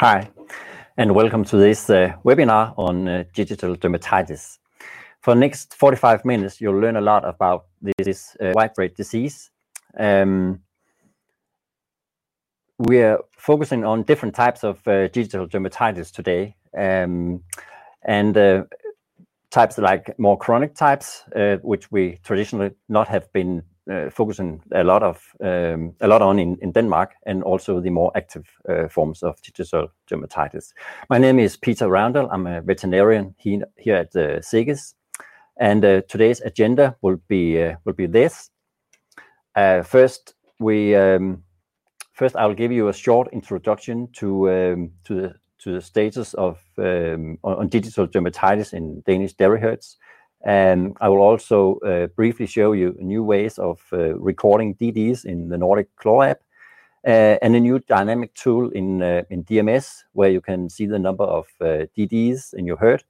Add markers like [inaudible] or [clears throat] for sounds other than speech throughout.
Hi, and welcome to this uh, webinar on uh, digital dermatitis. For the next 45 minutes, you'll learn a lot about this uh, widespread disease. Um, we are focusing on different types of digital dermatitis today, um, and types like more chronic types, which we traditionally not have been Øh, focusing øh, a lot on in Denmark, and also the more active øh, forms of digital dermatitis. My name is Peter Raundal. I'm a veterinarian here at uh, Seges, and uh, today's agenda will be uh, this. Um, first, I'll give you a short introduction to um, the status of um, on digital dermatitis in Danish dairy herds. I will also uh, briefly show you new ways of uh, recording DDs in the Nordic Claw app, uh, and a new dynamic tool in in DMS, where you can see the number of DDs in your herd,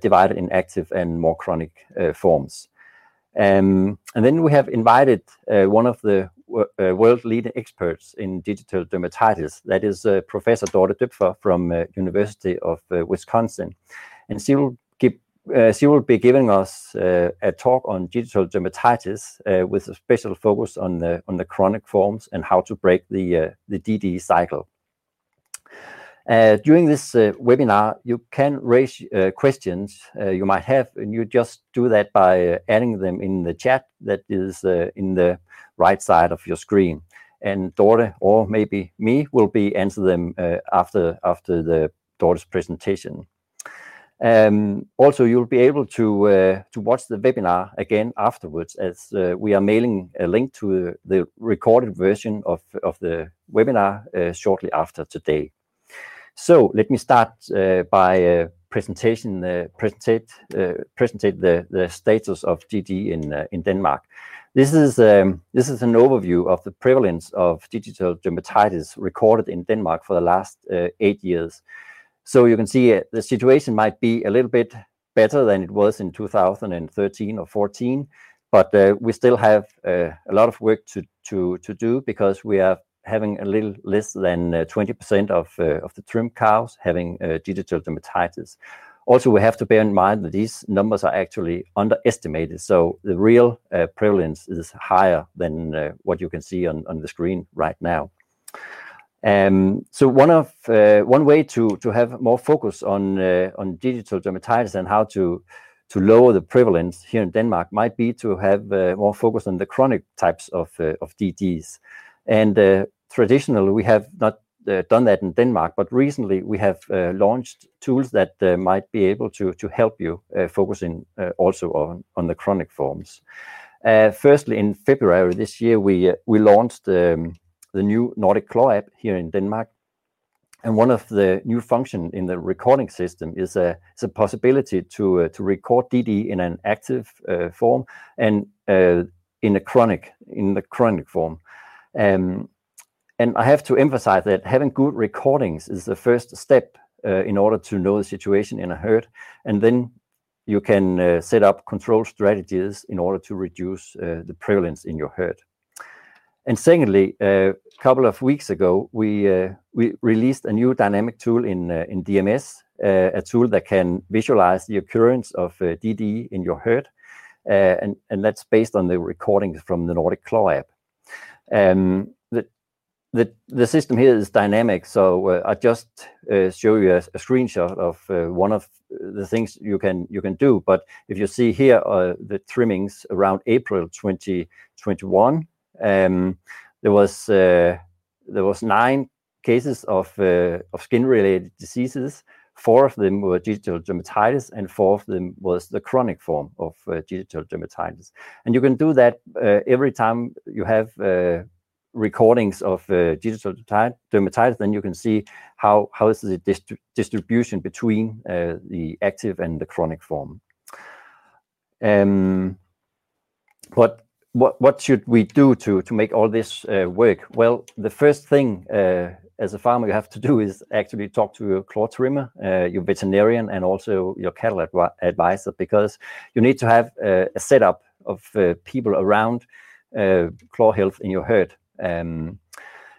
divided in active and more chronic forms. Um, and then we have invited one of the world-leading experts in digital dermatitis. That is Professor Dorte Döpfer from University of Wisconsin. And she will Uh, be giving us uh, a talk on digital dermatitis uh, with a special focus on the on the chronic forms and how to break the the DD cycle. During this webinar, you can raise questions you might have, and you just do that by adding them in the chat that is in the right side of your screen. Dorte, or maybe me, will be answer them after Dorte's presentation. Um, also, you'll be able uh, to watch the webinar again afterwards, as uh, we are mailing a link to the recorded version of the webinar uh, shortly after today. So let me start by presenting the status of DD in Denmark. Um, this is an overview of the prevalence of digital dermatitis recorded in Denmark for the last eight years. So you can see uh, the situation might be a little bit better than it was in 2013 or 2014, but uh, we still have uh, a lot of work to do because we are having a little less than 20% of the trim cows having digital dermatitis. Also, we have to bear in mind that these numbers are actually underestimated, so the real prevalence is higher than what you can see on the screen right now. Um, one of uh, one way to to have more focus on uh, on digital dermatitis and how to to lower the prevalence here in Denmark might be to have uh, more focus on the chronic types of of DDs. And traditionally, we have not done that in Denmark, but recently we have launched tools that might be able to to help you focusing also on on the chronic forms. Firstly, in February this year, we we launched um, the new Nordic Claw app here in Denmark, and one of the new function in the recording system is a possibility to uh, record DD in an active uh, form and uh, in the chronic form. Um, and I have to emphasize that having good recordings is the first step in order to know the situation in a herd, and then you can set up control strategies in order to reduce the prevalence in your herd. And secondly, a couple of weeks ago, uh, we released a new dynamic tool in uh, DMS, a tool that can visualize the occurrence of DD in your herd, and that's based on the recordings from the Nordic Claw app. Um, the system here is dynamic, so I just show you a screenshot of one of the things you can do. But if you see here the trimmings around April 2021, Um, there was uh, there was nine cases of uh, of skin-related diseases. Four of them were digital dermatitis, and four of them was the chronic form of uh, digital dermatitis. And you can do that every time you have recordings of digital dermatitis, then you can see how, how is the distribution between the active and the chronic form. Um, What should we do to to make all this uh, work? Well, the first thing uh, as a farmer you have to do is actually talk to your claw trimmer, uh, your veterinarian, and also your cattle advisor, because you need to have a setup of people around claw health in your herd. Um,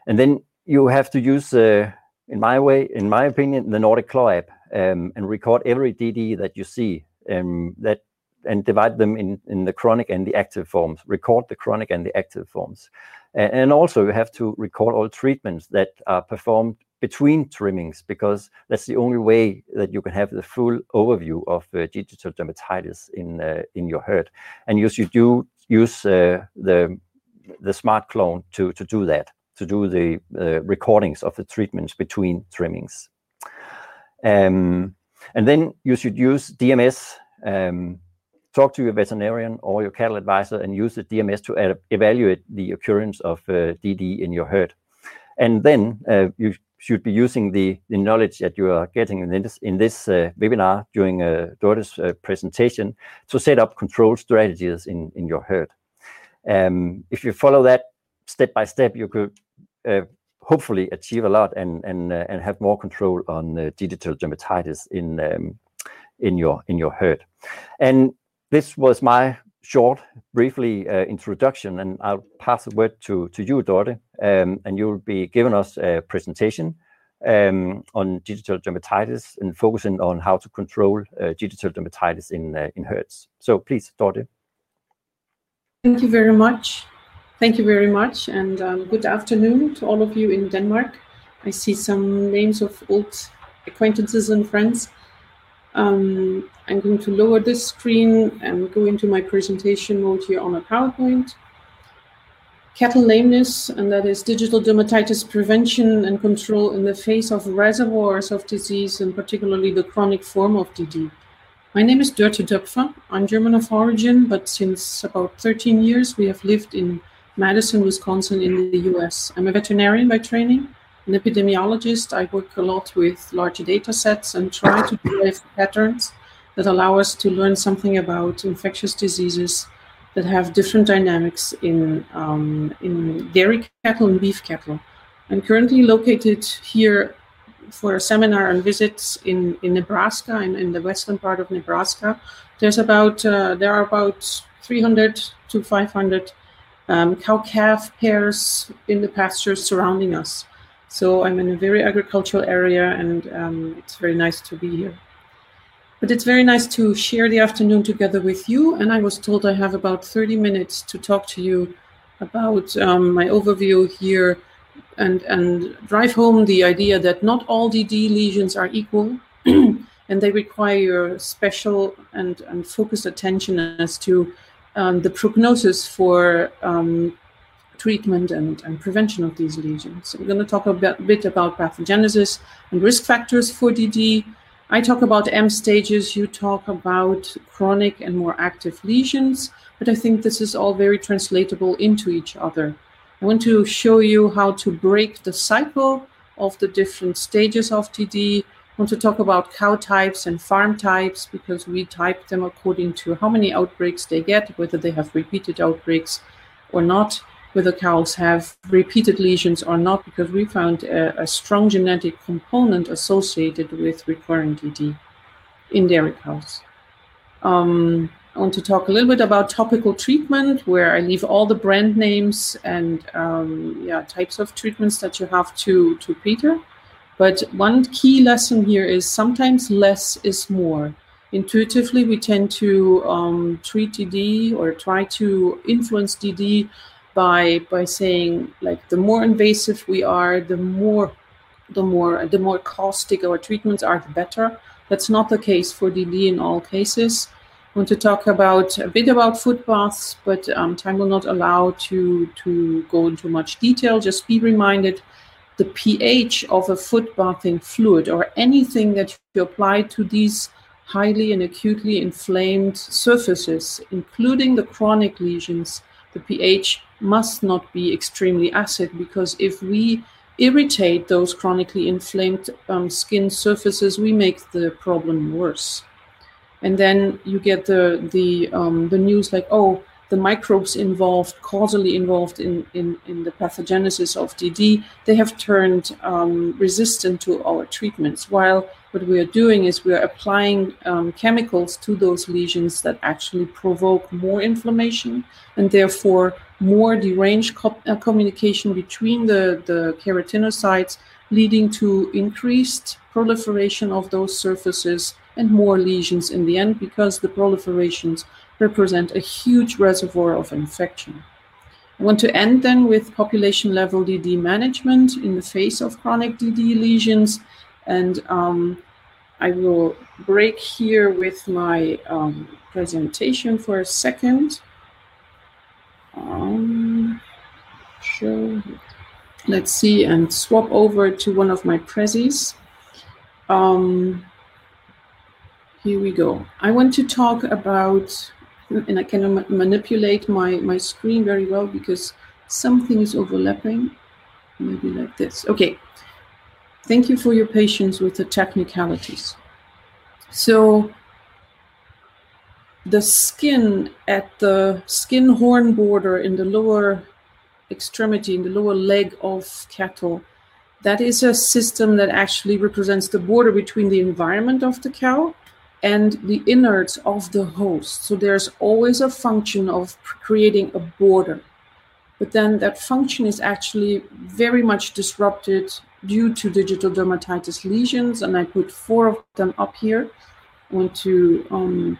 and then you have to use in my way, in my opinion, the Nordic Claw app um, and record every DD that you see um, that and divide them in, in the chronic and the active forms. Record the chronic and the active forms. And, and also you have to record all treatments that are performed between trimmings because that's the only way that you can have the full overview of uh, digital dermatitis in uh, in your herd. And you should do use uh, the the smart clone to to do that to do the uh, recordings of the treatments between trimmings. Um, and then you should use DMS. Um, talk to your veterinarian or your cattle advisor and use the DMS to evaluate the occurrence of uh, DD in your herd. And then uh, you should be using the, the knowledge that you are getting in this, in this uh, webinar during uh, uh, presentation to set up control strategies in, in your herd. Um, if you follow that step by step, you could uh, hopefully achieve a lot and and uh, and have more control on digital dermatitis in um, in your in your herd. And this was my short, briefly uh, introduction, and I'll pass the word to you, Dorte, um, and you'll be giving us a presentation um, on digital dermatitis and focusing on how to control uh, digital dermatitis in uh, in herds. So please, Dorte. Thank you very much. Thank you very much, and um, good afternoon to all of you in Denmark. I see some names of old acquaintances and friends. Um, I'm going to lower this screen and go into my presentation mode here on a PowerPoint. Cattle lameness, and that is digital dermatitis prevention and control in the face of reservoirs of disease, and particularly the chronic form of DD. My name is Dörte Döpfer. I'm German of origin, but since about 13 years we have lived in Madison, Wisconsin in the US. I'm a veterinarian by training, an epidemiologist. I work a lot with large data sets and try to derive patterns that allow us to learn something about infectious diseases that have different dynamics in, um, in dairy cattle and beef cattle. I'm currently located here for a seminar and visits in, in Nebraska, in, in the western part of Nebraska. There's about, uh, there are about 300 to 500 um, cow-calf pairs in the pastures surrounding us. So I'm in a very agricultural area, and um, it's very nice to be here. But it's very nice to share the afternoon together with you. And I was told I have about 30 minutes to talk to you about um, my overview here and, and drive home the idea that not all DD lesions are equal [clears throat] and they require special and, and focused attention as to um, the prognosis for um, treatment and, and, prevention of these lesions. So we're going to talk a bit, bit, about pathogenesis and risk factors for DD. I talk about M stages, you talk about chronic and more active lesions, but I think this is all very translatable into each other. I want to show you how to break the cycle of the different stages of DD want to talk about cow types and farm types because we type them according to how many outbreaks they get, whether they have repeated outbreaks or not, whether cows have repeated lesions or not, because we found a, a strong genetic component associated with recurrent DD in dairy cows. Um, I want to talk a little bit about topical treatment, where I leave all the brand names and um, yeah types of treatments that you have to to Peter. But one key lesson here is sometimes less is more. Intuitively, we tend to um, treat DD or try to influence DD by by saying like the more invasive we are, the more the more the more caustic our treatments are, the better. That's not the case for DD in all cases. I want to talk about a bit about foot baths, but um, time will not allow to to go into much detail. Just be reminded the pH of a foot bathing fluid or anything that you apply to these highly and acutely inflamed surfaces, including the chronic lesions, the pH must not be extremely acid because if we irritate those chronically inflamed um, skin surfaces, we make the problem worse. And then you get the the um, the news like, oh, the microbes involved, causally involved in, in, in the pathogenesis of DD, they have turned um, resistant to our treatments. While what we are doing is we are applying um, chemicals to those lesions that actually provoke more inflammation and therefore more deranged co- uh, communication between the, the keratinocytes leading to increased proliferation of those surfaces and more lesions in the end because the proliferations represent a huge reservoir of infection. I want to end then with population level DD management in the face of chronic DD lesions. And um, I will break here with my um, presentation for a second. Um, show, let's see, and swap over to one of my prezis. Um, here we go. I want to talk about and I can ma manipulate my, my screen very well because something is overlapping. Maybe like this. Okay. Thank you for your patience with the technicalities. So the skin at the skin horn border in the lower extremity, in the lower leg of cattle, that is a system that actually represents the border between the environment of the cow and the innards of the host. So there's always a function of creating a border. But then that function is actually very much disrupted due to digital dermatitis lesions. And I put four of them up here. I want to um,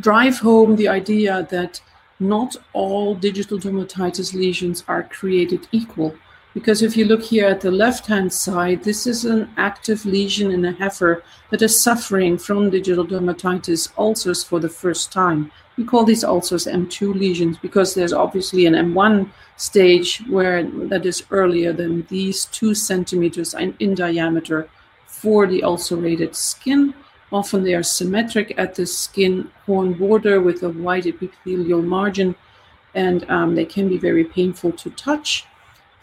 drive home the idea that not all digital dermatitis lesions are created equal. Because if you look here at the left-hand side, this is an active lesion in a heifer that is suffering from digital dermatitis ulcers for the first time. We call these ulcers M2 lesions because there's obviously an M1 stage where that is earlier than these two centimeters in, in diameter for the ulcerated skin. Often they are symmetric at the skin horn border with a wide epithelial margin, and um, they can be very painful to touch.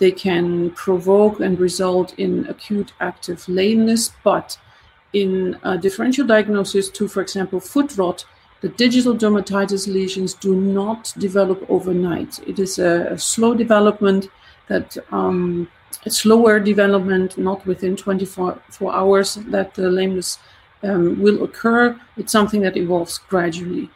They can provoke and result in acute active lameness, but in differential diagnosis to, for example, foot rot, the digital dermatitis lesions do not develop overnight. It is a, a slow development that um, slower development, not within 24 hours, that the lameness um, will occur. It's something that evolves gradually.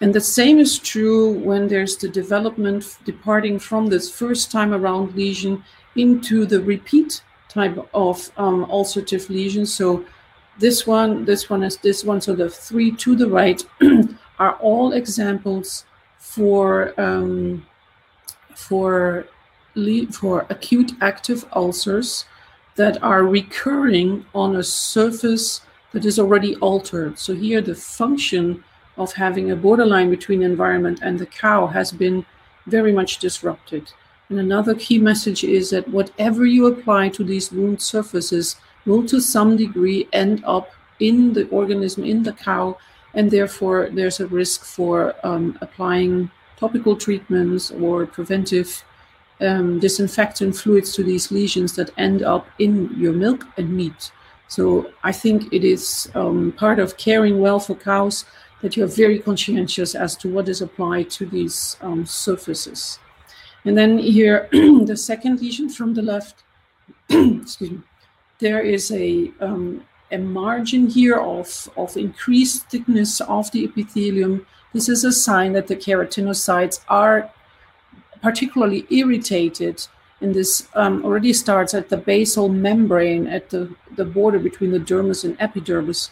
And the same is true when there's the development departing from this first time around lesion into the repeat type of um, ulcerative lesion. So this one, this one is this one. So the three to the right [clears throat] are all examples for um, for for acute active ulcers that are recurring on a surface that is already altered. So here the function of having a borderline between environment and the cow has been very much disrupted. And another key message is that whatever you apply to these wound surfaces will to some degree end up in the organism, in the cow, and therefore there's a risk for um, applying topical treatments or preventive um, disinfectant fluids to these lesions that end up in your milk and meat. So I think it is um, part of caring well for cows that you're very conscientious as to what is applied to these um, surfaces. And then here, [clears throat] the second lesion from the left, [clears throat] excuse me, there is a, um, a margin here of, of increased thickness of the epithelium. This is a sign that the keratinocytes are particularly irritated and this um, already starts at the basal membrane at the, the border between the dermis and epidermis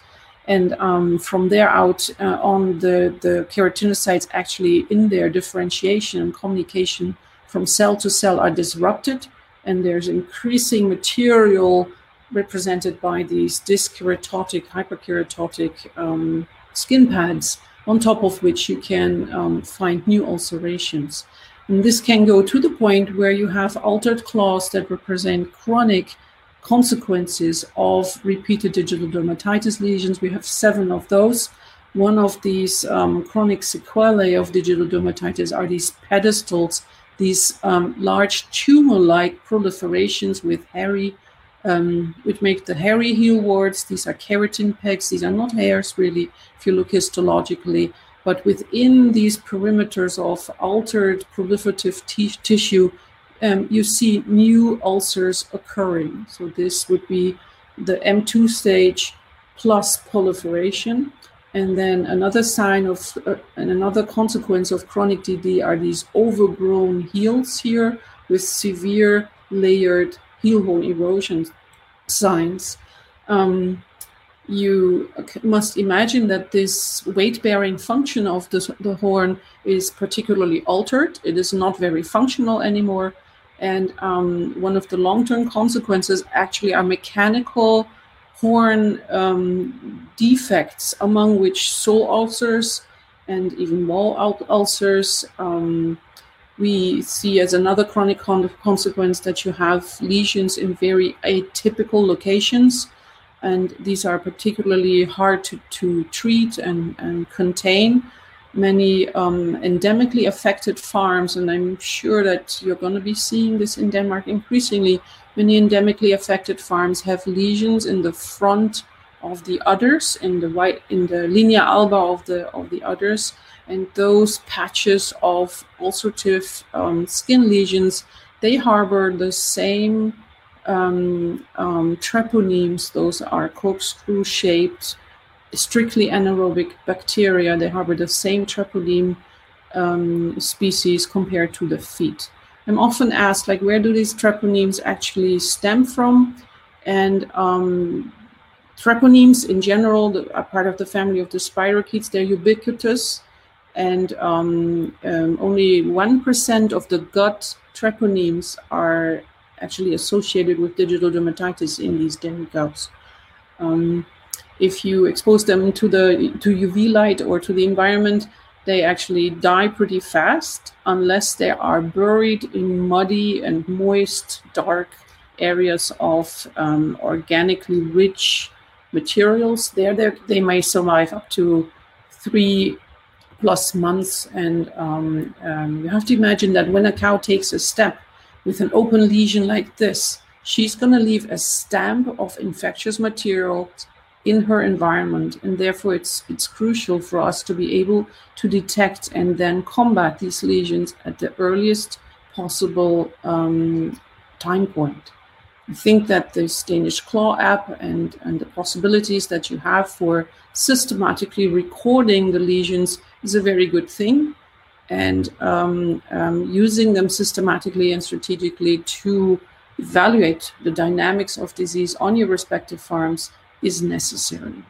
and um, from there out uh, on the, the keratinocytes actually in their differentiation and communication from cell to cell are disrupted and there's increasing material represented by these dyskeratotic hyperkeratotic um, skin pads on top of which you can um, find new ulcerations. And this can go to the point where you have altered claws that represent chronic consequences of repeated digital dermatitis lesions. We have seven of those. One of these um, chronic sequelae of digital dermatitis are these pedestals, these um, large tumor-like proliferations with hairy, um, which make the hairy heel warts. These are keratin pegs. These are not hairs, really, if you look histologically. But within these perimeters of altered proliferative tissue, um, you see new ulcers occurring. So this would be the M2 stage plus proliferation. And then another sign of, uh, and another consequence of chronic DD are these overgrown heels here with severe layered heel horn erosion signs. Um, you must imagine that this weight bearing function of the, the horn is particularly altered. It is not very functional anymore. And um, one of the long term consequences actually are mechanical horn um, defects, among which sole ulcers and even wall ulcers. Um, we see as another chronic con- consequence that you have lesions in very atypical locations and these are particularly hard to, to treat and, and contain. Many um, endemically affected farms, and I'm sure that you're going to be seeing this in Denmark increasingly. Many endemically affected farms have lesions in the front of the udders, in the white, in the linea alba of the of the udders, and those patches of ulcerative um, skin lesions, they harbor the same um, um, treponemes. Those are corkscrew shaped, strictly anaerobic bacteria. They harbor the same treponeme um, species compared to the feet. I'm often asked, like, where do these treponemes actually stem from? And um, treponemes in general are part of the family of the spirochetes. They're ubiquitous, and um, um, only 1% of the gut treponemes are actually associated with digital dermatitis in these demigods. Um, if you expose them to the to UV light or to the environment, they actually die pretty fast unless they are buried in muddy and moist, dark areas of um, organically rich materials. There, they may survive up to three plus months. And um, um, you have to imagine that when a cow takes a step, with an open lesion like this, she's going to leave a stamp of infectious material in her environment and therefore it's it's crucial for us to be able to detect and then combat these lesions at the earliest possible um, time point. I think that this Danish Claw app and, and the possibilities that you have for systematically recording the lesions is a very good thing and um, um, using them systematically and strategically to evaluate the dynamics of disease on your respective farms is necessary.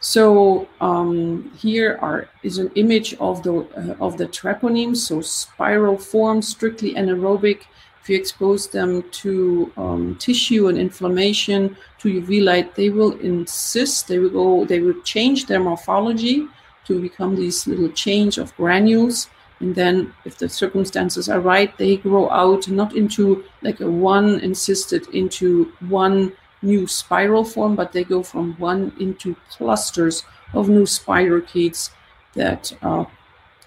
So um, here are, is an image of the uh, of the treponemes, so spiral form, strictly anaerobic. If you expose them to um, tissue and inflammation, to UV light, they will encyst. They will go. They will change their morphology to become these little change of granules. And then, if the circumstances are right, they grow out not into like a one encysted into one new spiral form, but they go from one into clusters of new spirochetes that uh,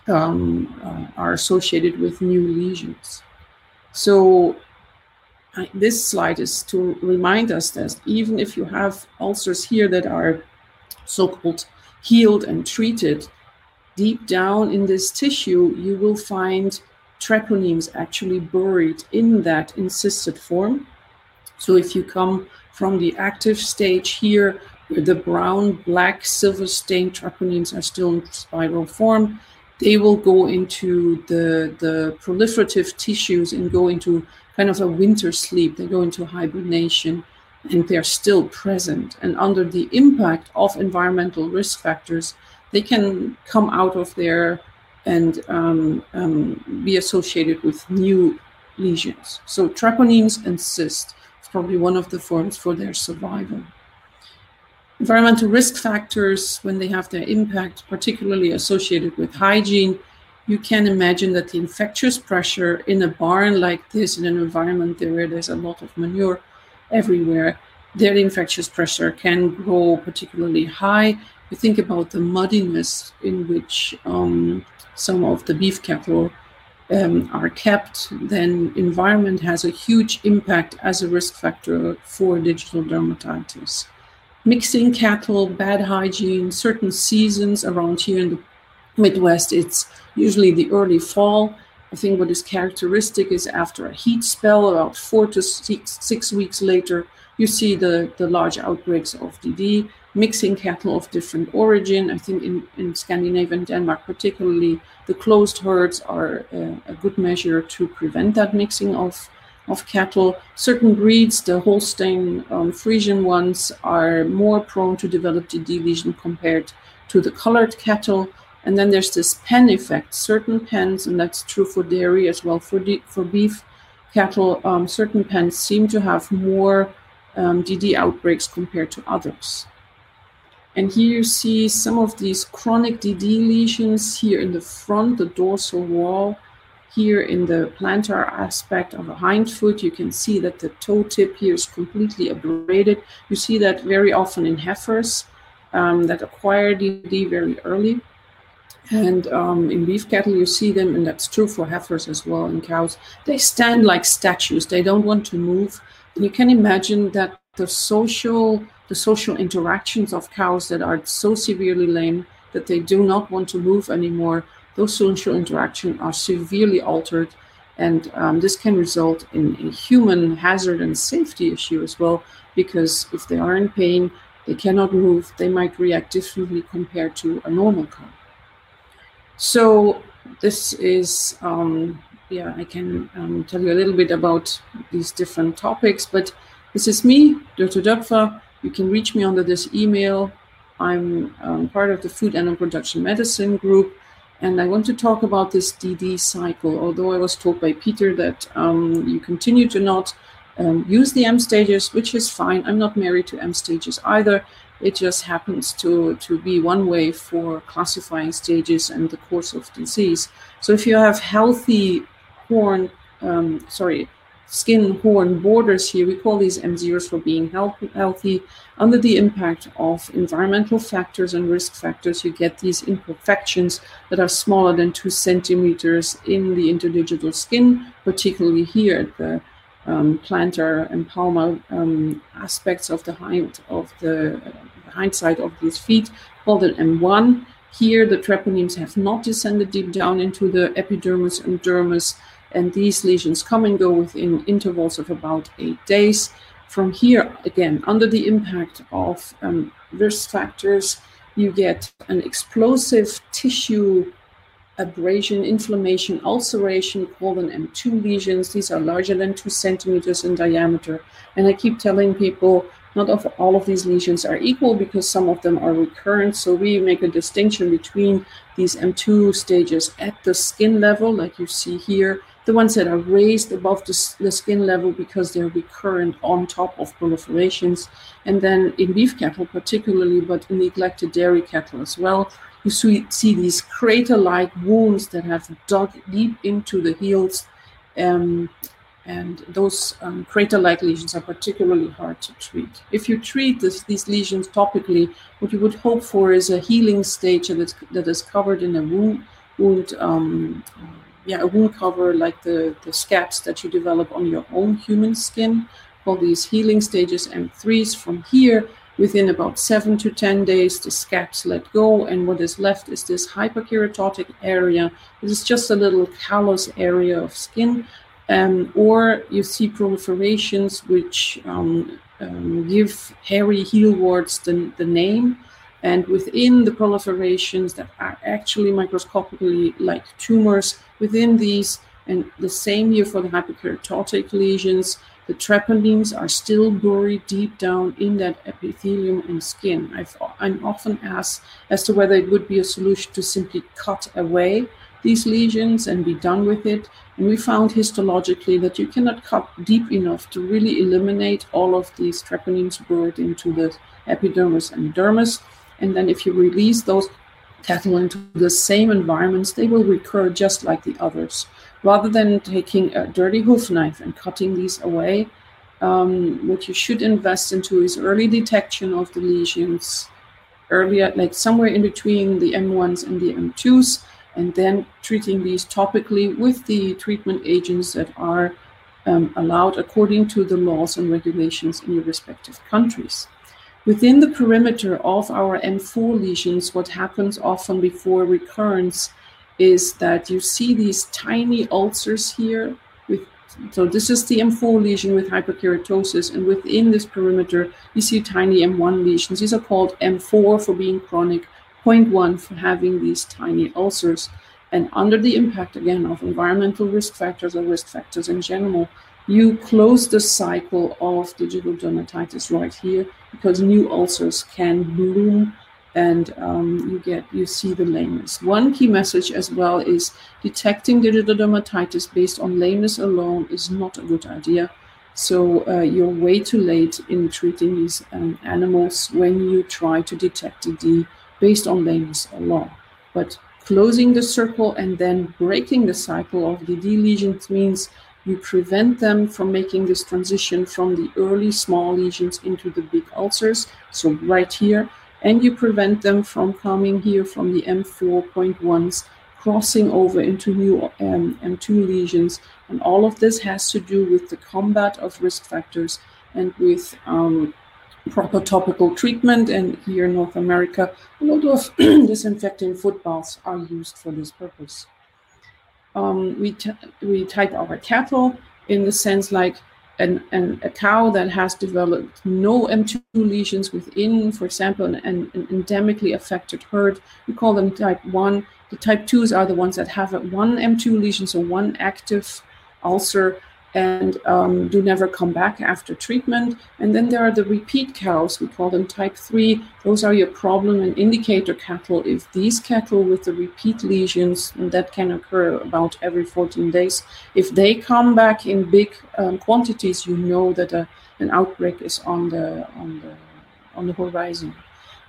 um, uh, are associated with new lesions. So I, this slide is to remind us that even if you have ulcers here that are so-called healed and treated, deep down in this tissue, you will find treponemes actually buried in that encysted form. So if you come from the active stage here, where the brown, black, silver stained treponemes are still in spiral form, they will go into the, the proliferative tissues and go into kind of a winter sleep. They go into hibernation and they're still present. And under the impact of environmental risk factors, they can come out of there and um, um, be associated with new lesions. So treponemes and cysts probably one of the forms for their survival. Environmental risk factors, when they have their impact, particularly associated with hygiene, you can imagine that the infectious pressure in a barn like this, in an environment where there's a lot of manure, everywhere, their infectious pressure can grow particularly high. You think about the muddiness in which um, some of the beef cattle um, are kept, then environment has a huge impact as a risk factor for digital dermatitis. Mixing cattle, bad hygiene, certain seasons around here in the Midwest, it's usually the early fall I think what is characteristic is after a heat spell, about four to six, six weeks later, you see the, the large outbreaks of DD, mixing cattle of different origin. I think in, in Scandinavia and Denmark, particularly, the closed herds are a, good measure to prevent that mixing of, of cattle. Certain breeds, the Holstein um, ones, are more prone to develop DD lesion compared to the colored cattle. And then there's this pen effect. Certain pens, and that's true for dairy as well for for beef cattle, um, certain pens seem to have more um, DD outbreaks compared to others. And here you see some of these chronic DD lesions here in the front, the dorsal wall. Here in the plantar aspect of a hind foot, you can see that the toe tip here is completely abraded. You see that very often in heifers um, that acquire DD very early. And um, in beef cattle, you see them, and that's true for heifers as well, and cows. They stand like statues. They don't want to move. And you can imagine that the social the social interactions of cows that are so severely lame that they do not want to move anymore, those social interactions are severely altered. And um, this can result in a human hazard and safety issue as well, because if they are in pain, they cannot move, they might react differently compared to a normal cow. So, this is, um, yeah, I can um, tell you a little bit about these different topics, but this is me, Dörte Döpfer. You can reach me under this email. I'm um, part of the Food Animal Production Medicine group, and I want to talk about this DD cycle. Although I was told by Peter that um, you continue to not um, use the M stages, which is fine. I'm not married to M stages either. It just happens to, to be one way for classifying stages and the course of disease. So if you have healthy corn, um, sorry, skin horn borders here. We call these M0s for being healthy. Under the impact of environmental factors and risk factors, you get these imperfections that are smaller than two centimeters in the interdigital skin, particularly here at the um, plantar and palmar um, aspects of the hind of the uh, hind side of these feet, called an M1. Here, the treponemes have not descended deep down into the epidermis and dermis and these lesions come and go within intervals of about eight days. From here, again, under the impact of um, risk factors, you get an explosive tissue abrasion, inflammation, ulceration called an M2 lesions. These are larger than two centimeters in diameter. And I keep telling people not of all of these lesions are equal because some of them are recurrent. So we make a distinction between these M2 stages at the skin level, like you see here, the ones that are raised above the, the, skin level because they're recurrent on top of proliferations. And then in beef cattle, particularly, but in neglected dairy cattle as well, you see, see these crater like wounds that have dug deep into the heels. Um, and those um, crater like lesions are particularly hard to treat. If you treat this, these lesions topically, what you would hope for is a healing stage that is, that is covered in a wound. wound um, yeah, a wound cover like the, the scabs that you develop on your own human skin, called these healing stages M3s. From here, within about seven to 10 days, the scabs let go, and what is left is this hyperkeratotic area. This is just a little callus area of skin. Um, or you see proliferations which um, um, give hairy heel warts the, the name. And within the proliferations that are actually microscopically like tumors, within these, and the same here for the hyperkeratotic lesions, the treponemes are still buried deep down in that epithelium and skin. i am often asked as to whether it would be a solution to simply cut away these lesions and be done with it. And we found histologically that you cannot cut deep enough to really eliminate all of these treponemes buried into the epidermis and dermis. And then if you release those cattle into the same environments, they will recur just like the others. Rather than taking a dirty hoof knife and cutting these away, um, what you should invest into is early detection of the lesions, earlier, like somewhere in between the M1s and the M2s, and then treating these topically with the treatment agents that are um, allowed according to the laws and regulations in your respective countries. Within the perimeter of our M4 lesions, what happens often before recurrence is that you see these tiny ulcers here. With, so this is the M4 lesion with hyperkeratosis, and within this perimeter, you see tiny M1 lesions. These are called M4 for being chronic, 0.1 for having these tiny ulcers. And under the impact, again, of environmental risk factors or risk factors in general, you close the cycle of digital dermatitis right here because new ulcers can bloom and um, you get you see the lameness. One key message as well is detecting digital dermatitis based on lameness alone is not a good idea. So uh, you're way too late in treating these um, animals when you try to detect DD based on lameness alone. But closing the circle and then breaking the cycle of DD lesions means you prevent them from making this transition from the early small lesions into the big ulcers. So right here, and you prevent them from coming here from the M4.1s, crossing over into new um, M2 lesions. And all of this has to do with the combat of risk factors and with um, proper topical treatment. And here in North America, a lot of [clears throat] disinfecting foot baths are used for this purpose. Um, we, we type our cattle in the sense like an, an, a cow that has developed no M2 lesions within, for example, an, an, endemically affected herd, we call them type 1. The type 2s are the ones that have one M2 lesion, so one active ulcer and um, do never come back after treatment. And then there are the repeat cows, we call them type 3. Those are your problem and indicator cattle. If these cattle with the repeat lesions, and that can occur about every 14 days, if they come back in big um, quantities, you know that a, an outbreak is on the, on the, on the horizon.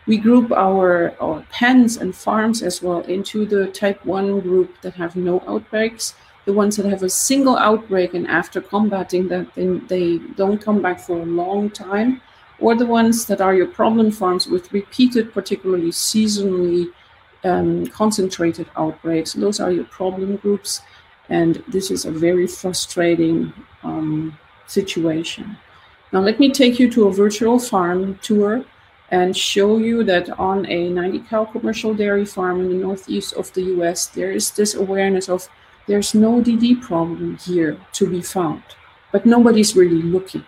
We group our, our pens and farms as well into the type 1 group that have no outbreaks the ones that have a single outbreak and after combating that then they don't come back for a long time or the ones that are your problem farms with repeated particularly seasonally um, concentrated outbreaks. Those are your problem groups and this is a very frustrating um, situation. Now let me take you to a virtual farm tour and show you that on a 90 cow commercial dairy farm in the northeast of the us there is this awareness of there's no DD problem here to be found, but nobody's really looking.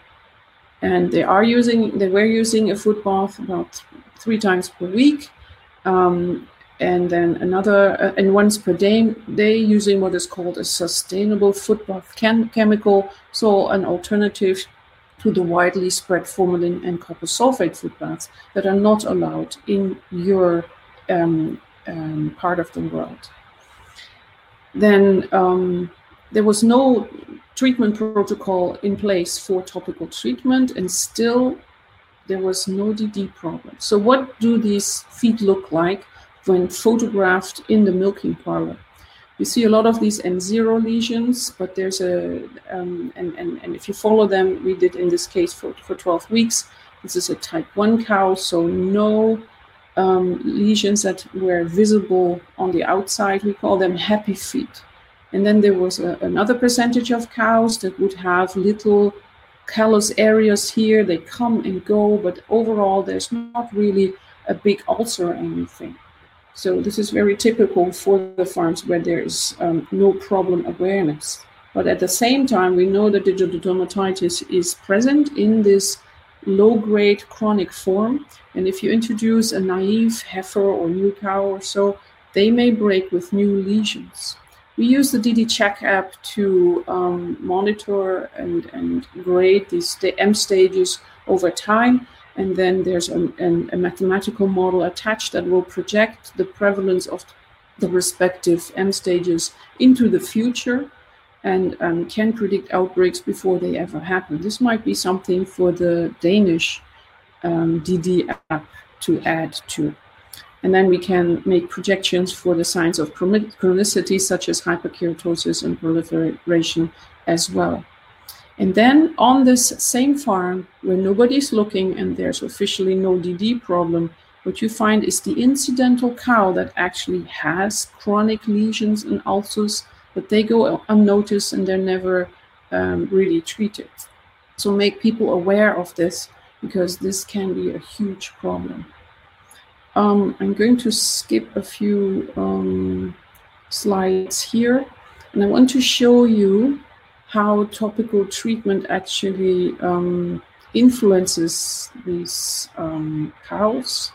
And they are using, they were using a foot bath about three times per week. Um, and then another, uh, and once per day, they using what is called a sustainable foot bath chem- chemical, so an alternative to the widely spread formalin and copper sulfate foot baths that are not allowed in your um, um, part of the world then um, there was no treatment protocol in place for topical treatment, and still there was no DD problem. So, what do these feet look like when photographed in the milking parlor? You see a lot of these M0 lesions, but there's a, um, and, and, and if you follow them, we did in this case for, for 12 weeks. This is a type 1 cow, so no um, lesions that were visible on the outside. We call them happy feet. And then there was a, another percentage of cows that would have little callus areas here. They come and go, but overall, there's not really a big ulcer or anything. So this is very typical for the farms where there is um, no problem awareness. But at the same time, we know that digital dermatitis is present in this low-grade chronic form. And if you introduce a naive heifer or new cow or so, they may break with new lesions. We use the DD Check app to um, monitor and, and grade these the M stages over time. And then there's a, a mathematical model attached that will project the prevalence of the respective M stages into the future and um, can predict outbreaks before they ever happen. This might be something for the Danish um, DD app to add to. And then we can make projections for the signs of chronicity, such as hyperkeratosis and proliferation as well. And then on this same farm, where nobody's looking and there's officially no DD problem, what you find is the incidental cow that actually has chronic lesions and ulcers but they go unnoticed and they're never um, really treated. So make people aware of this because this can be a huge problem. Um, I'm going to skip a few um, slides here, and I want to show you how topical treatment actually um, influences these um, cows.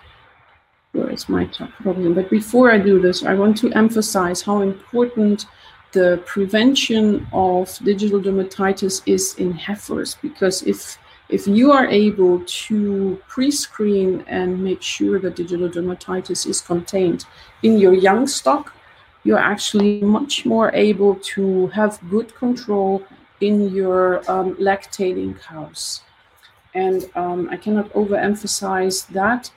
Where is my problem? But before I do this, I want to emphasize how important the prevention of digital dermatitis is in heifers because if if you are able to pre-screen and make sure that digital dermatitis is contained in your young stock, you're actually much more able to have good control in your um, lactating cows. And um, I cannot overemphasize that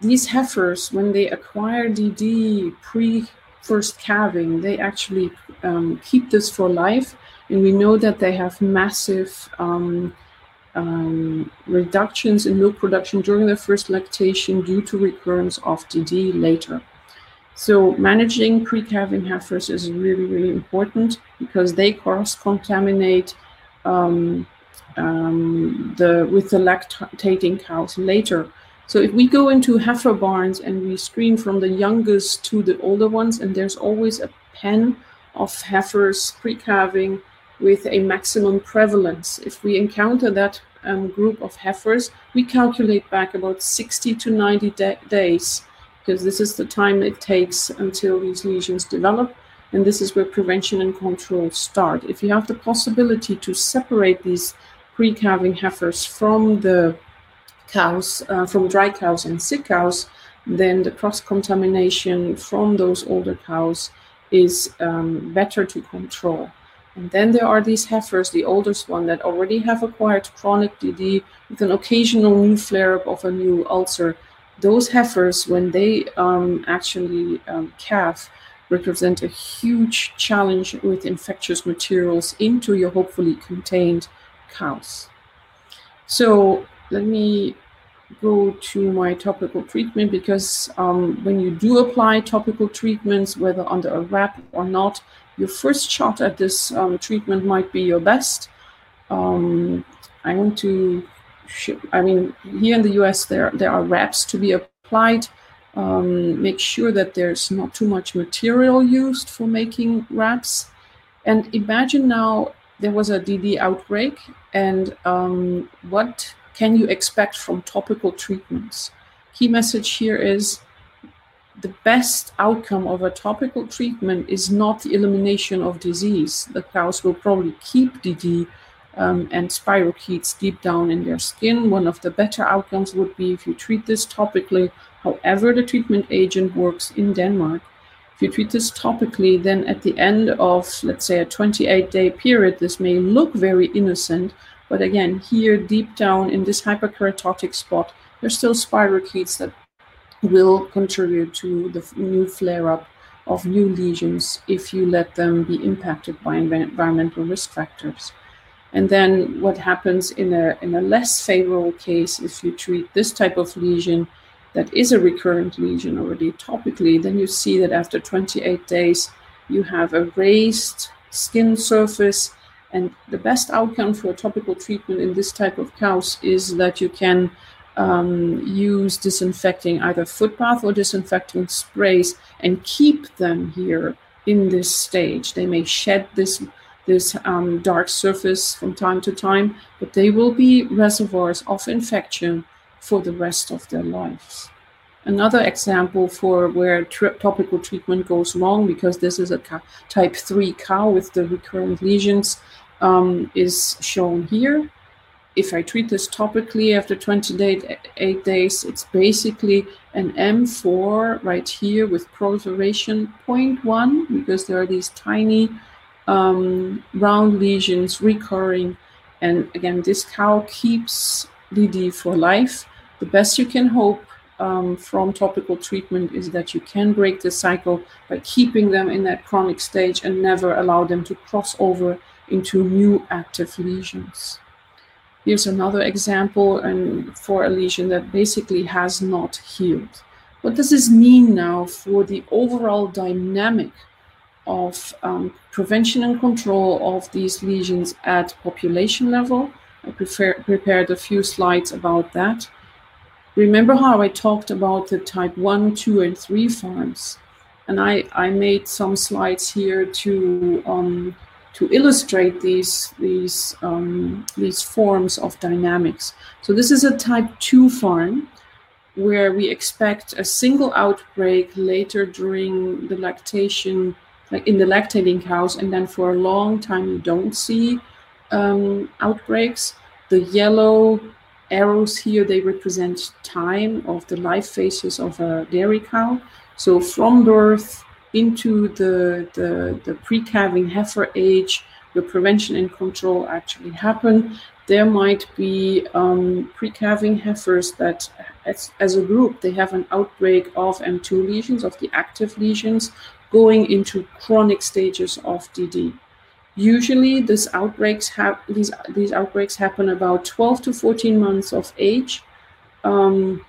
these heifers, when they acquire DD pre first calving, they actually um, keep this for life. And we know that they have massive um, um, reductions in milk production during their first lactation due to recurrence of DD later. So managing pre-calving heifers is really, really important because they cross-contaminate um, um, the with the lactating cows later. So if we go into heifer barns and we screen from the youngest to the older ones, and there's always a pen of heifers pre-calving with a maximum prevalence. If we encounter that um, group of heifers, we calculate back about 60 to 90 days because this is the time it takes until these lesions develop. And this is where prevention and control start. If you have the possibility to separate these pre-calving heifers from the cows, uh, from dry cows and sick cows, then the cross-contamination from those older cows is um, better to control. And then there are these heifers, the oldest one, that already have acquired chronic DD with an occasional new flare-up of a new ulcer those heifers, when they um, actually um, represent a huge challenge with infectious materials into your hopefully contained cows. So let me go to my topical treatment because um, when you do apply topical treatments, whether under a wrap or not, your first shot at this um, treatment might be your best. Um, I want to I mean, here in the US, there there are wraps to be applied. Um, make sure that there's not too much material used for making wraps. And imagine now there was a DD outbreak, and um, what can you expect from topical treatments? Key message here is the best outcome of a topical treatment is not the elimination of disease. The cows will probably keep DD um, and spirochetes deep down in their skin. One of the better outcomes would be if you treat this topically, however the treatment agent works in Denmark. If you treat this topically, then at the end of, let's say, a 28 day period, this may look very innocent. But again, here deep down in this hyperkeratotic spot, there's still spirochetes that will contribute to the new flare up of new lesions if you let them be impacted by environmental risk factors. And then what happens in a, in a less favorable case, if you treat this type of lesion that is a recurrent lesion already topically, then you see that after 28 days, you have a raised skin surface. And the best outcome for topical treatment in this type of cows is that you can um, use disinfecting, either foot bath or disinfecting sprays, and keep them here in this stage. They may shed this this um, dark surface from time to time, but they will be reservoirs of infection for the rest of their lives. Another example for where topical treatment goes wrong, because this is a type 3 cow with the recurrent lesions, um, is shown here. If I treat this topically after 28 days, it's basically an M4 right here with proliferation 0.1, because there are these tiny um, round lesions recurring. And again, this cow keeps DD for life. The best you can hope um, from topical treatment is that you can break the cycle by keeping them in that chronic stage and never allow them to cross over into new active lesions. Here's another example and for a lesion that basically has not healed. What does this mean now for the overall dynamic of um, prevention and control of these lesions at population level. I prefer, prepared a few slides about that. Remember how I talked about the type 1, 2, and 3 farms? And I, I made some slides here to, um, to illustrate these, these, um, these forms of dynamics. So this is a type 2 farm where we expect a single outbreak later during the lactation like in the lactating cows, and then for a long time you don't see um, outbreaks. The yellow arrows here, they represent time of the life phases of a dairy cow. So from birth into the, the, the pre-calving heifer age, the prevention and control actually happen. There might be um, pre-calving heifers that, as, as a group, they have an outbreak of M2 lesions, of the active lesions, going into chronic stages of DD. Usually, these outbreaks have these these outbreaks happen about 12 to 14 months of age, um,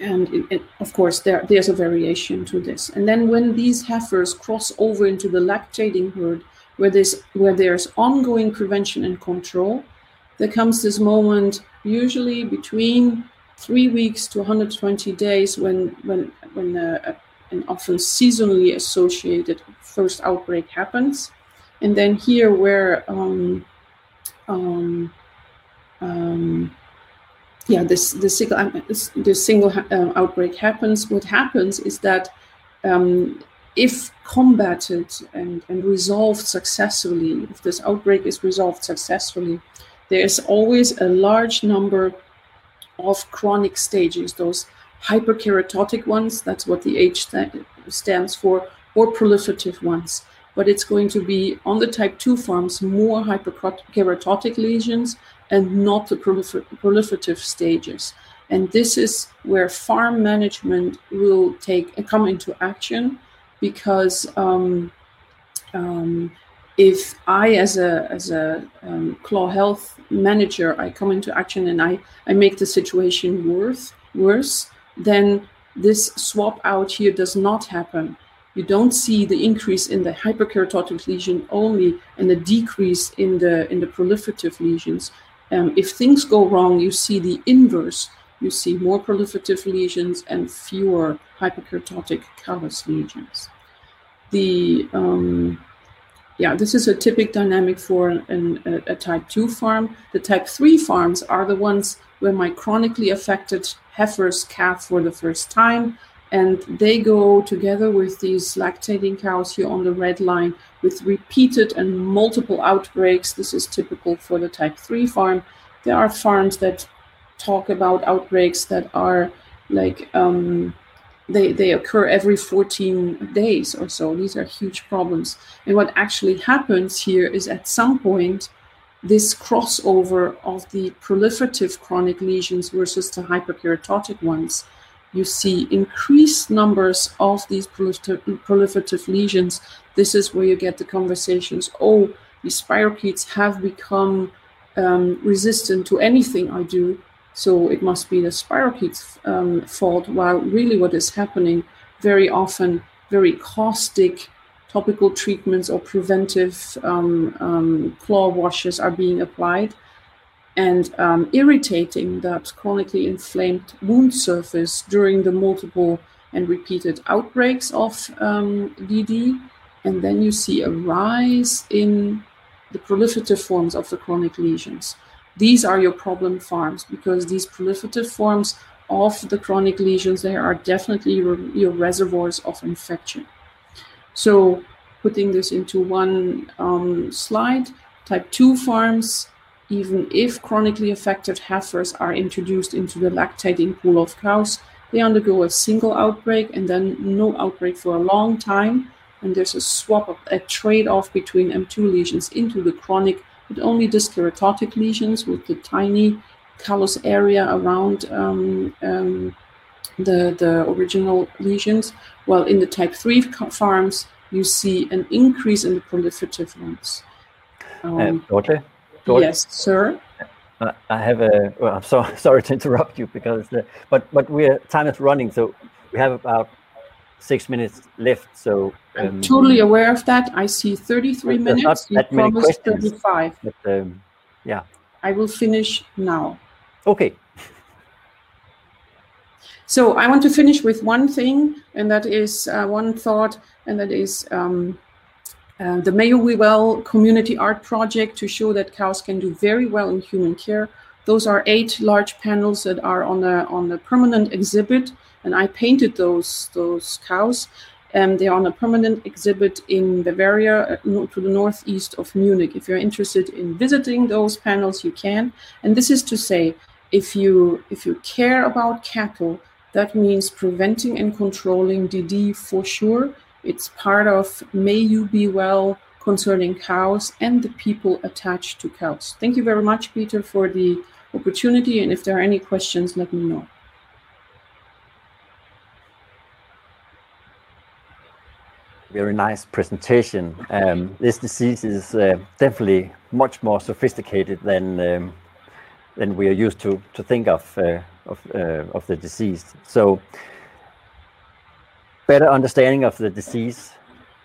and it, it, of course there there's a variation to this. And then when these heifers cross over into the lactating herd, where there's where there's ongoing prevention and control, there comes this moment usually between three weeks to 120 days when when when uh, an often seasonally associated first outbreak happens and then here where um, um, um, yeah this the single the single uh, outbreak happens. What happens is that um, if combated and, and resolved successfully if this outbreak is resolved successfully there is always a large number of chronic stages those hyperkeratotic ones that's what the h stands for or proliferative ones. But it's going to be on the type 2 forms more hyperkeratotic lesions and not the prolifer proliferative stages. And this is where farm management will take come into action because um, um, if I, as a as a um, claw health manager, I come into action and I I make the situation worse worse, then this swap out here does not happen you don't see the increase in the hyperkeratotic lesion only and the decrease in the in the proliferative lesions. Um, if things go wrong, you see the inverse. You see more proliferative lesions and fewer hyperkeratotic callus lesions. The um, yeah, this is a typical dynamic for an, a, type 2 farm. The type 3 farms are the ones where my chronically affected heifers calve for the first time and they go together with these lactating cows here on the red line with repeated and multiple outbreaks. This is typical for the type 3 farm. There are farms that talk about outbreaks that are like um, they, they occur every 14 days or so. These are huge problems. And what actually happens here is at some point, this crossover of the proliferative chronic lesions versus the hyperkeratotic ones you see increased numbers of these proliferative lesions. This is where you get the conversations. Oh, these spirochetes have become um, resistant to anything I do, so it must be the spirochetes' um, fault. While really, what is happening very often, very caustic topical treatments or preventive um, um claw washes are being applied and um, irritating that chronically inflamed wound surface during the multiple and repeated outbreaks of um, DD. And then you see a rise in the proliferative forms of the chronic lesions. These are your problem farms because these proliferative forms of the chronic lesions, they are definitely your, your reservoirs of infection. So putting this into one um, slide, type 2 farms even if chronically affected heifers are introduced into the lactating pool of cows, they undergo a single outbreak and then no outbreak for a long time. And there's a swap, a trade off between M2 lesions into the chronic, but only dyskeratotic lesions with the tiny callus area around um, um, the, the original lesions. While in the type 3 farms, you see an increase in the proliferative ones. Um, uh, Yes, sir. I have a. Well, I'm so [laughs] sorry to interrupt you because, the, but but we're time is running, so we have about six minutes left. So um, I'm totally aware of that. I see 33 minutes. Not you promised 35. But, um, yeah. I will finish now. Okay. So I want to finish with one thing, and that is uh, one thought, and that is. Um, uh, the May You Be Well community art project to show that cows can do very well in human care. Those are eight large panels that are on a on a permanent exhibit, and I painted those those cows. Um, they are on a permanent exhibit in Bavaria uh, to the northeast of Munich. If you're interested in visiting those panels, you can. And this is to say, if you if you care about cattle, that means preventing and controlling DD for sure. It's part of May You Be Well concerning cows and the people attached to cows. Thank you very much, Peter, for the opportunity. And if there are any questions, let me know. Very nice presentation. Um, this disease is uh, definitely much more sophisticated than um, than we are used to to think of uh, of uh, of the disease. So better understanding of the disease,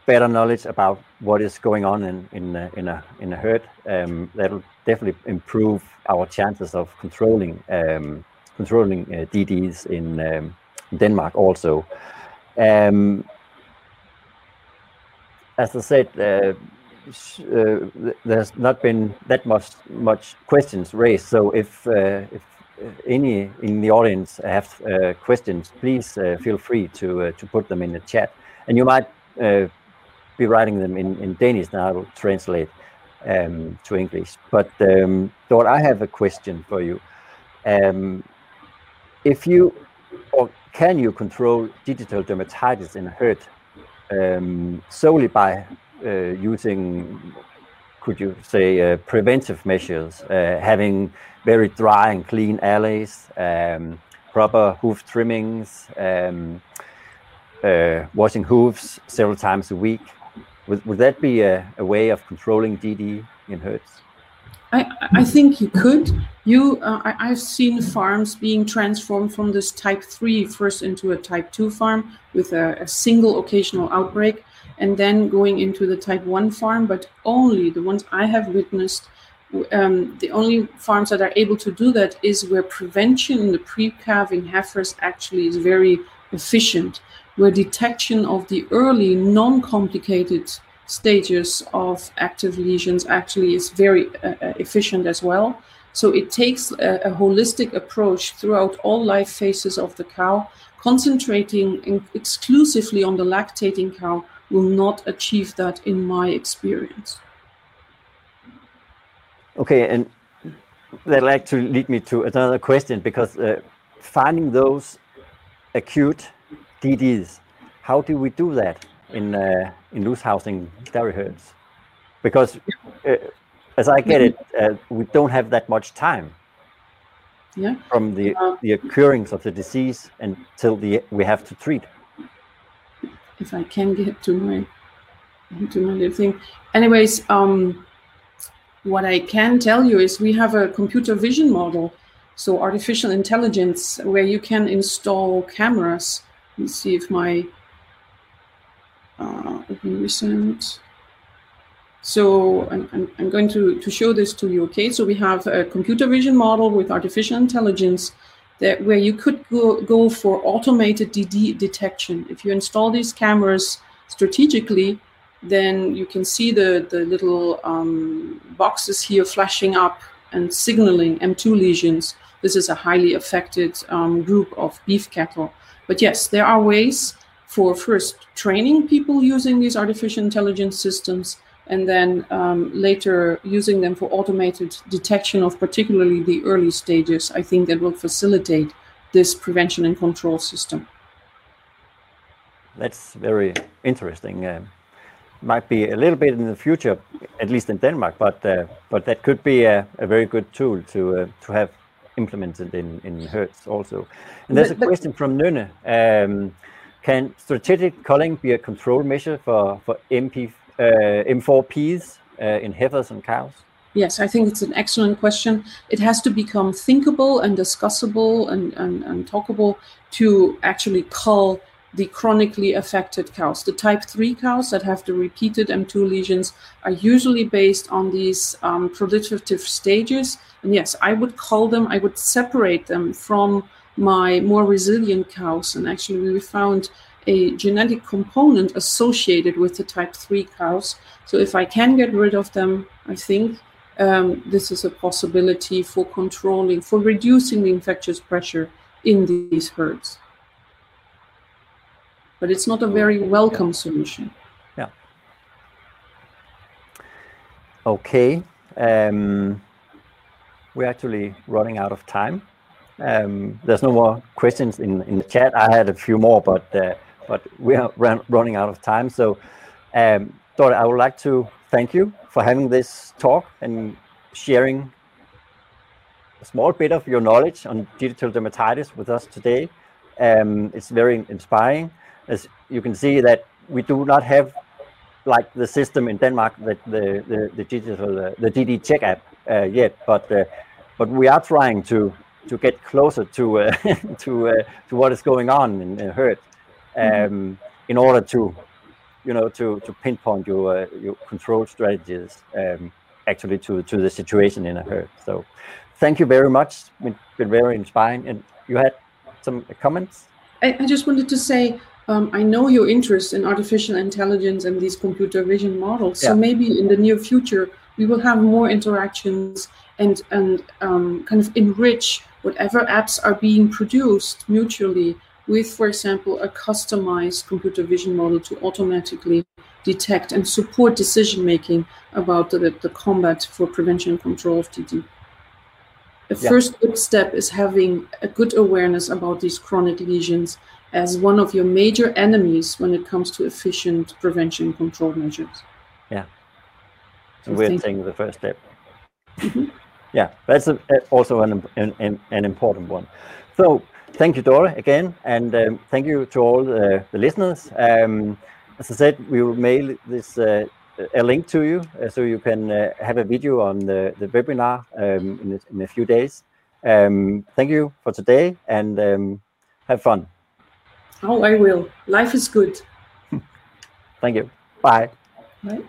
better knowledge about what is going on in in a, in a in a herd. Um, that'll definitely improve our chances of controlling um, controlling uh, DDs in um, Denmark also. Um, as I said, uh, uh, there's not been that much much questions raised. So if uh, if any in the audience have uh, questions, please uh, feel free to uh, to put them in the chat. And you might be writing them in, in Danish, and I will translate um, to English. But um, I have a question for you. Um, if you or can you control digital dermatitis in a herd um, solely by uh, using, could you say, uh, preventive measures, uh, having very dry and clean alleys, um, proper hoof trimmings, um, washing hooves several times a week. Would, would that be a, a way of controlling DD in herds? I, I think you could. You, uh, I, have seen farms being transformed from this type three first into a type 2 farm with a, a, single occasional outbreak and then going into the type 1 farm, but only the ones I have witnessed. Um, the only farms that are able to do that is where prevention in the pre-calving heifers actually is very efficient, where detection of the early non-complicated stages of active lesions actually is very uh, uh, efficient as well. So it takes a, a, holistic approach throughout all life phases of the cow. Concentrating in, exclusively on the lactating cow will not achieve that in my experience. Okay, and that'll actually lead me to another question because uh, finding those acute DDs, how do we do that? in uh, in loose housing dairy herds because uh, as I get it, uh, we don't have that much time yeah. from the uh, the occurrence of the disease until the we have to treat. If I can get to my to my little thing, anyways, um, what I can tell you is we have a computer vision model, so artificial intelligence, where you can install cameras. Let me see if my uh, recent. So I'm, I'm, going to, to show this to you, okay? So we have a computer vision model with artificial intelligence where you could go, go for automated DD detection. If you install these cameras strategically, then you can see the, the little um, boxes here flashing up and signaling M2 lesions. This is a highly affected um, group of beef cattle. But yes, there are ways for first training people using these artificial intelligence systems and then um, later using them for automated detection of particularly the early stages, I think that will facilitate this prevention and control system. That's very interesting. Uh, might be a little bit in the future, at least in Denmark, but uh, but that could be a, a very good tool to uh, to have implemented in in herds also. And there's a question from Nune. Um, can strategic culling be a control measure for, for MP, M4Ps uh, in heifers and cows? Yes, I think it's an excellent question. It has to become thinkable and discussable and, and, and talkable to actually cull the chronically affected cows. The type 3 cows that have the repeated M2 lesions are usually based on these um, proliferative stages. And yes, I would cull them, I would separate them from my more resilient cows. And actually, we found a genetic component associated with the type 3 cows. So if I can get rid of them, I think um, this is a possibility for controlling, for reducing the infectious pressure in these herds. but it's not a very welcome solution. Yeah. Okay. Um, we're actually running out of time. Um, there's no more questions in, in the chat. I had a few more, but uh, but we are run, running out of time. So, um, Dorte, I would like to thank you for having this talk and sharing a small bit of your knowledge on digital dermatitis with us today. Um, it's very inspiring. As you can see that we do not have like the system in Denmark that the the, the digital uh, the DD check app uh, yet, but uh, but we are trying to to get closer to uh, [laughs] to uh, to what is going on in, in mm-hmm. Um, mm-hmm. in order to you know to to pinpoint your uh, your control strategies um, actually to to the situation in a herd. So thank you very much. It's been very inspiring. And you had some comments. I, I just wanted to say. Um, I know your interest in artificial intelligence and these computer vision models. Yeah. So maybe in the near future, we will have more interactions and and um, kind of enrich whatever apps are being produced mutually with, for example, a customized computer vision model to automatically detect and support decision making about the, the combat for prevention and control of DD. The yeah. first good step is having a good awareness about these chronic lesions as one of your major enemies when it comes to efficient prevention control measures. Yeah. So we're taking the first step. Mm-hmm. Yeah, that's a, also an, an, an important one. So thank you, Dorte, again, and um, thank you to all the, the listeners. Um, as I said, we will mail this uh, a link to you uh, so you can uh, have a video on the, the webinar um, in, a, in, a, few days. Um, thank you for today and um, have fun. Oh, I will. Life is good. [laughs] thank you. Bye. Bye.